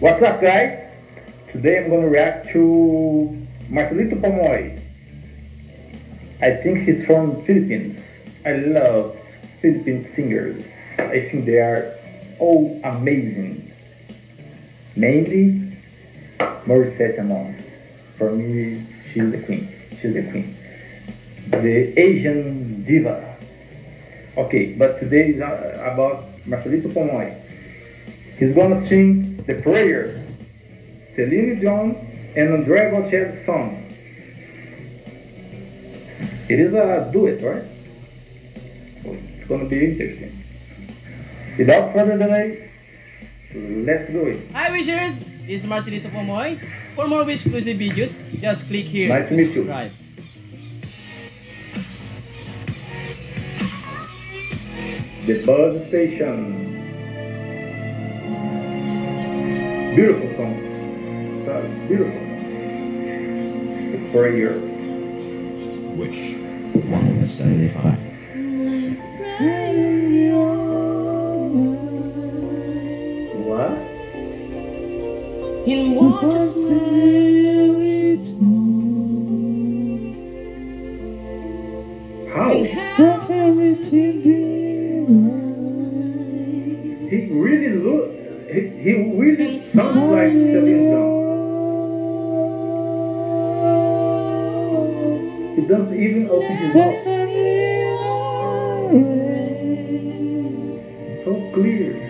What's up, guys? Today I'm to react to Marcelito Pomoy. I think he's from Philippines. I love Philippine singers. I think they are all amazing. Mainly Morissette Amon. For me, she's the queen. She's the queen. The Asian diva. Okay, but today is uh, about Marcelito Pomoy. He's gonna sing the prayers, Celine Dion and Andrea Bocelli's song. It is a duet, right? So it's gonna be interesting. Without further delay, let's do it. Hi wishers, this is Marcelito Pomoy. For more wish exclusive videos, just click here Nice to meet you. subscribe. The Buzz Station. Beautiful song. That's beautiful. The prayer. Wish 175. What? In waters How? He really look. He, really sounds like Celine Dion. He doesn't even open his mouth. So clear.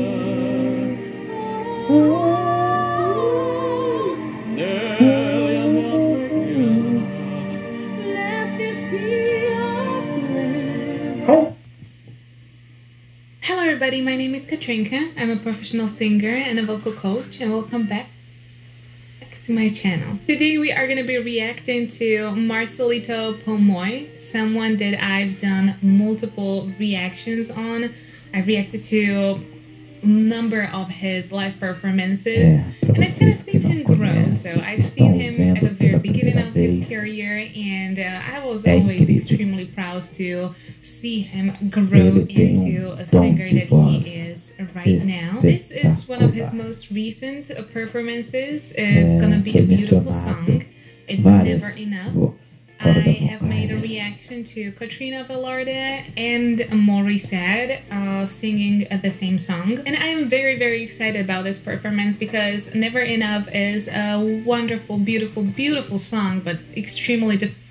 professional singer and a vocal coach, and welcome back to my channel. Today, we are going to be reacting to Marcelito Pomoy, someone that I've done multiple reactions on. I've reacted to a number of his live performances, and I've kind of seen him grow. So I've seen him at the very beginning of his career, and uh, I was always extremely proud to see him grow into a singer that he is right now. This is one of his most recent performances. It's gonna be a beautiful song. It's never enough. I have made a reaction to Katrina Velarde and Morissette uh, singing the same song. And I am very, very excited about this performance because Never Enough is a wonderful, beautiful, beautiful song, but extremely difficult.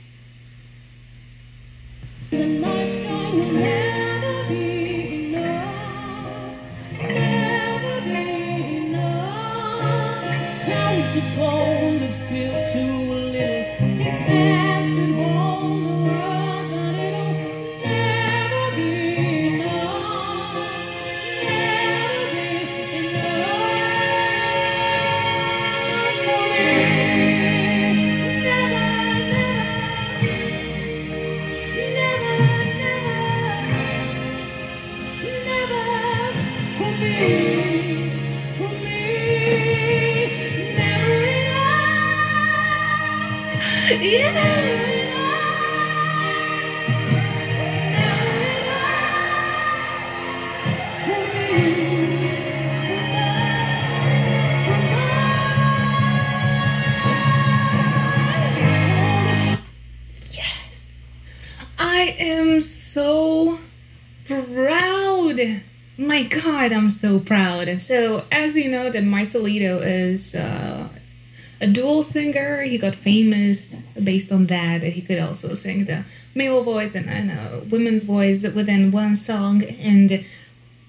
God, I'm so proud. So, as you know, that Marcelito is uh, a dual singer. He got famous based on that. He could also sing the male voice and, and a women's voice within one song. And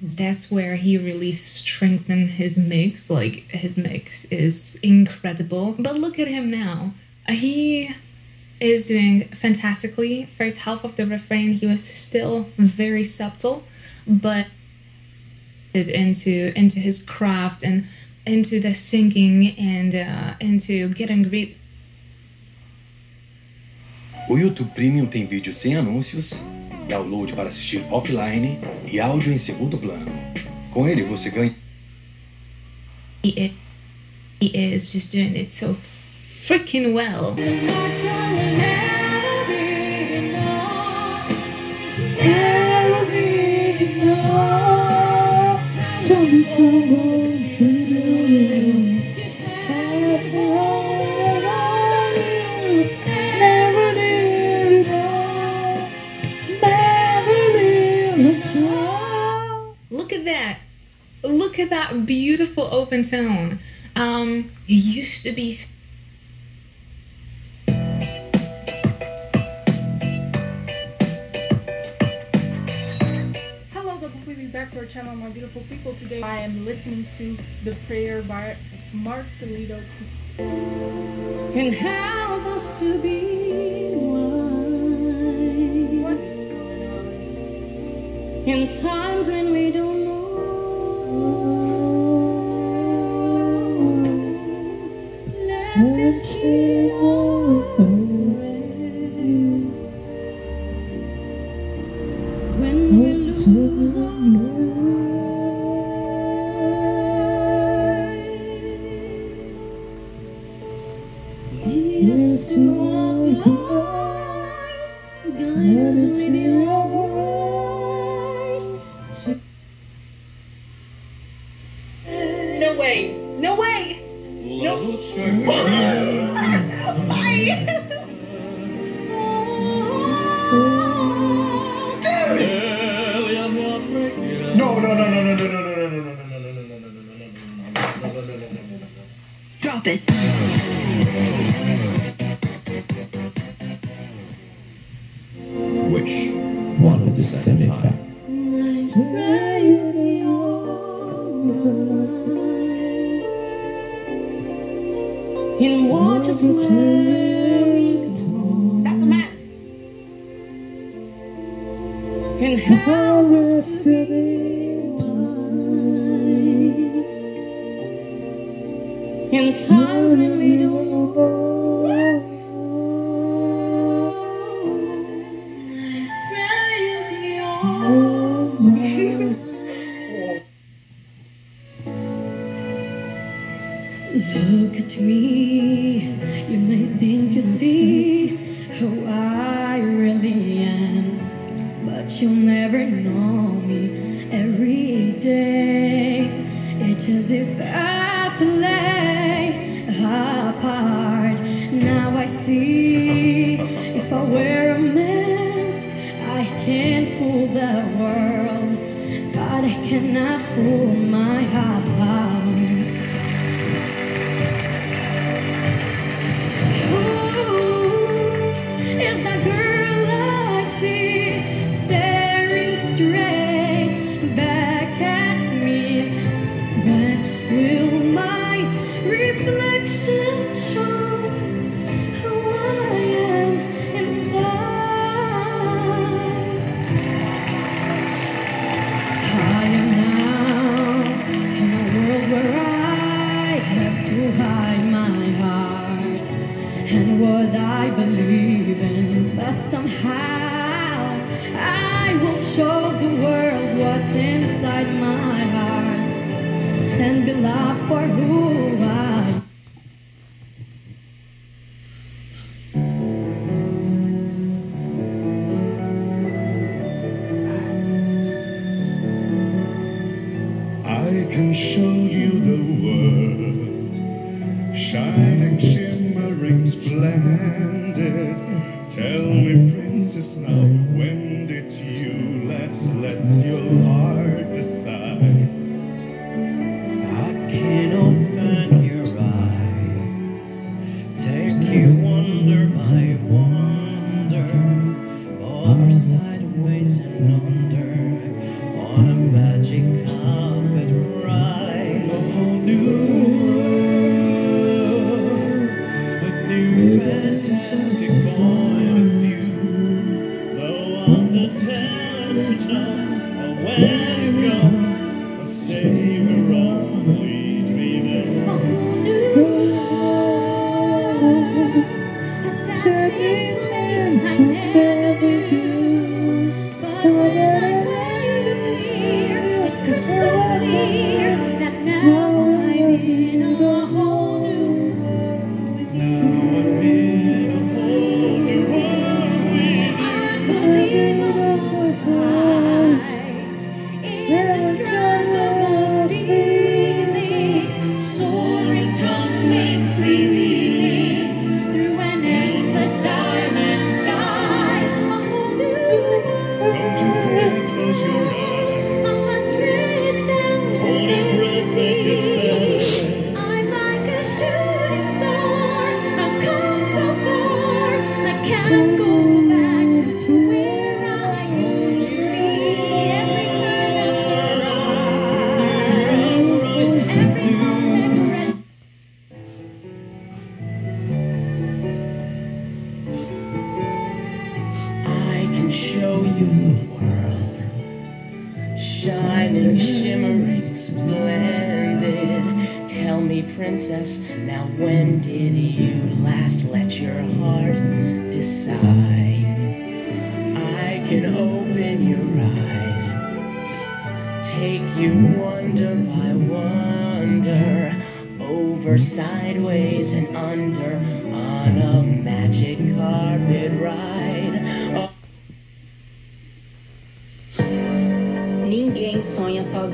that's where he really strengthened his mix. Like, his mix is incredible. But look at him now. He is doing fantastically. First half of the refrain, he was still very subtle, but into into his craft and into the singing and uh, into getting great. O YouTube Premium tem vídeo sem anúncios, download para assistir offline e áudio em segundo plano. Com ele você ganha. He is just doing it so freaking well. Look at that. Look at that beautiful open tone. Um, it used to be Hello, the completely back to our channel, my beautiful people. Today I am listening to the prayer by Marcelito. can help us to be in times when we don't know. Let this be our. When we lose our way. in waters and play. If I play a part. Now I see if I wear a mask, I can't fool the world, but I cannot fool clear.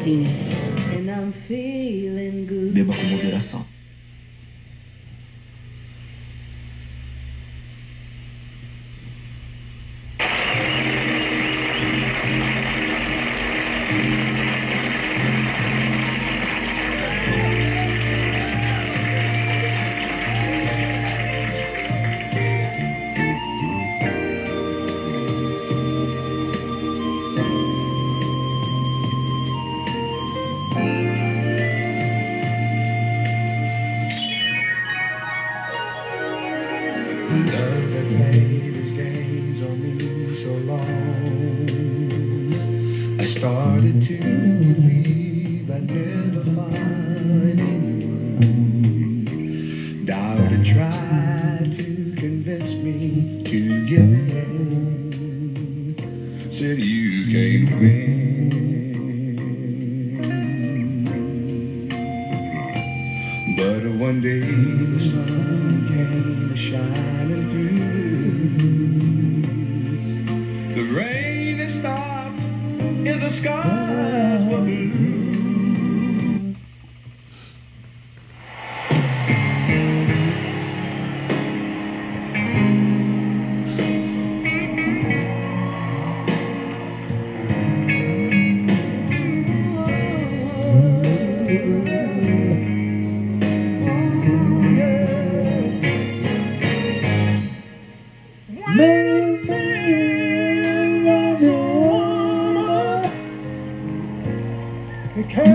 sozinha. Beba com moderação.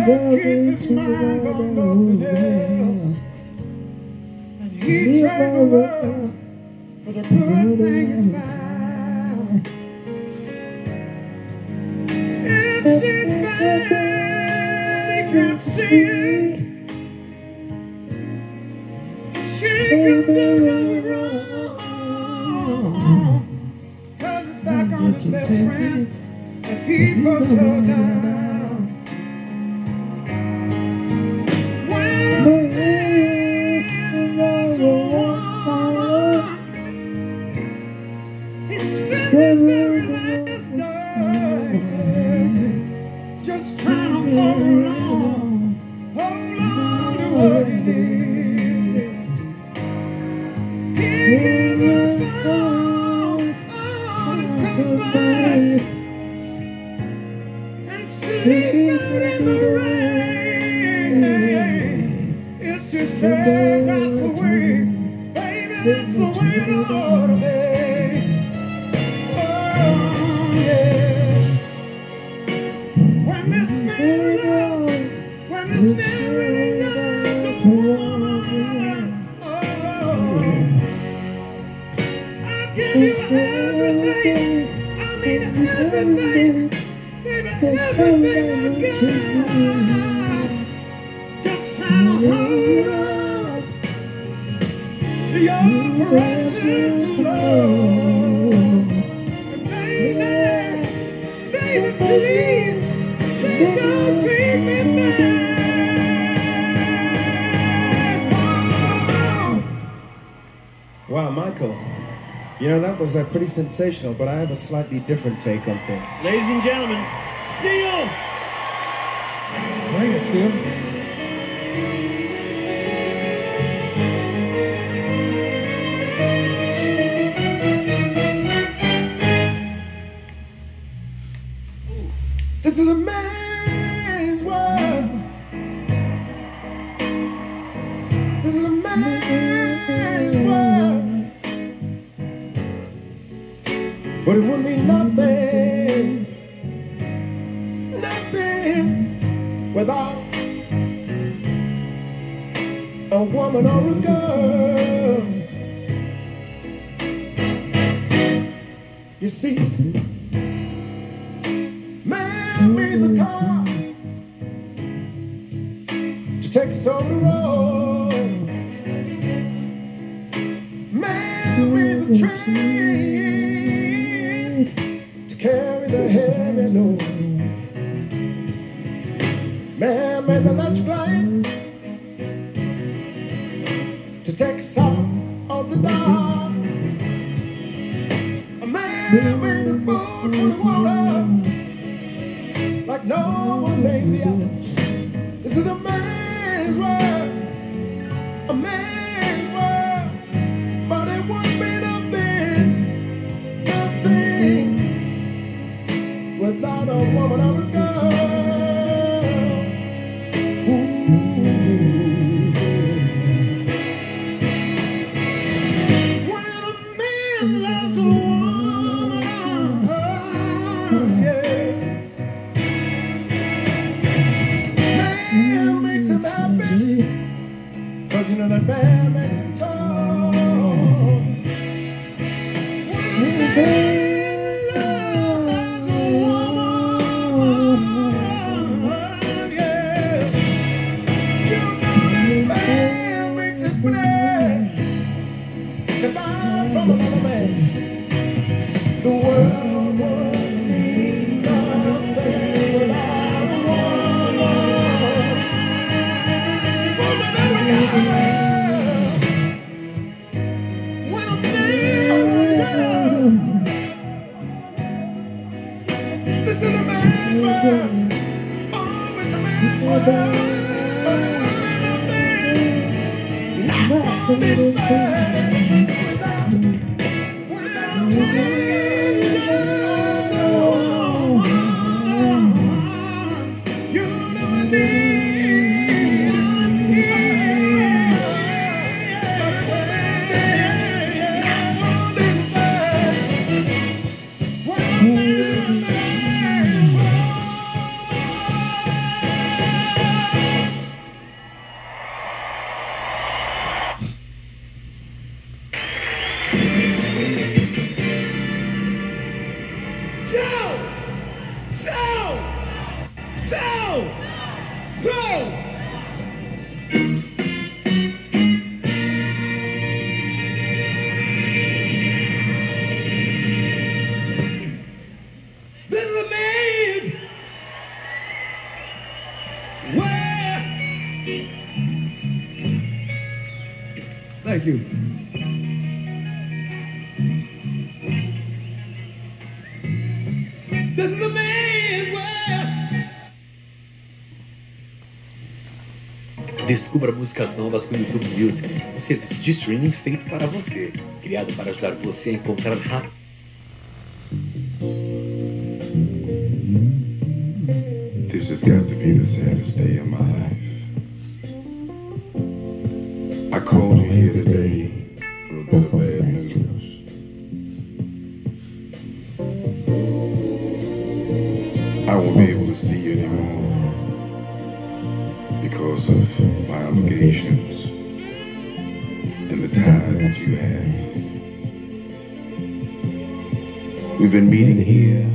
his mind on nothing else. And he traded the world for the perfect thing. everything, everything, everything, everything, You know, that was uh, pretty sensational, but I have a slightly different take on things. Ladies and gentlemen, Seal! Bring it, Seal. Man Descubra músicas novas com o YouTube Music, um serviço de streaming feito para você, criado para ajudar você a encontrar rápido. This has got to be the saddest day of my life. I called We've been meeting here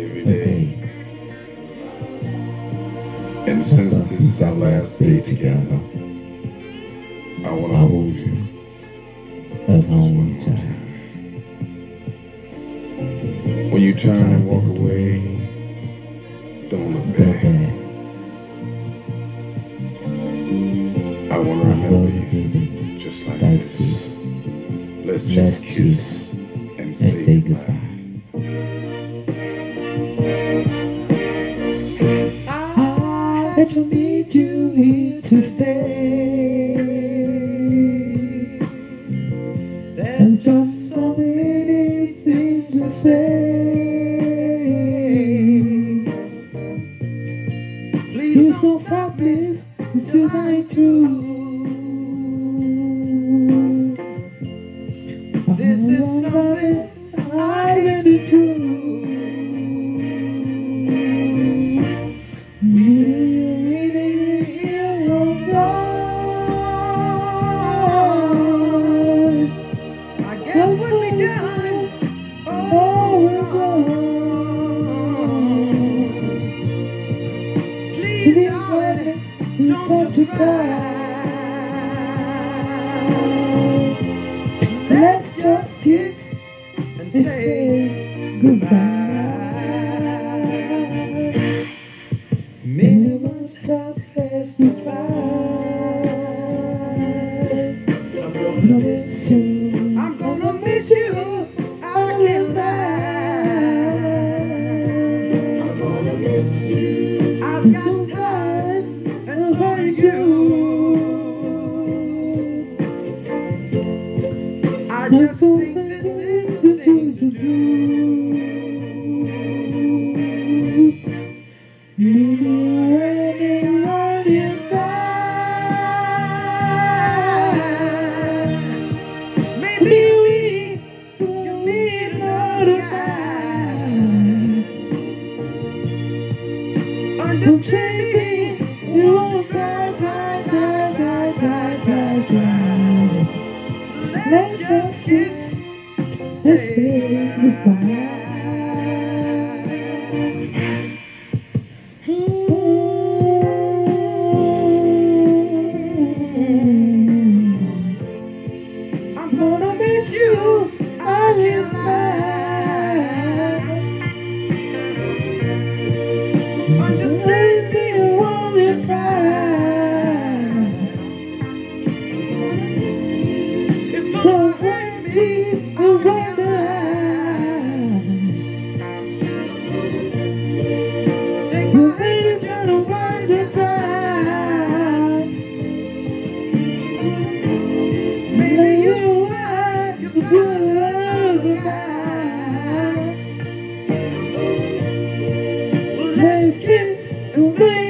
every day. And since this is our last day together, I want to hold you. Just one time. When you turn and walk away, don't look back. I want to remember you just like this. Let's just kiss goodbye. I bet to meet you here today. There's just so many things to say. Please you don't stop this until I do. This is something. This is the fire. Let's just. and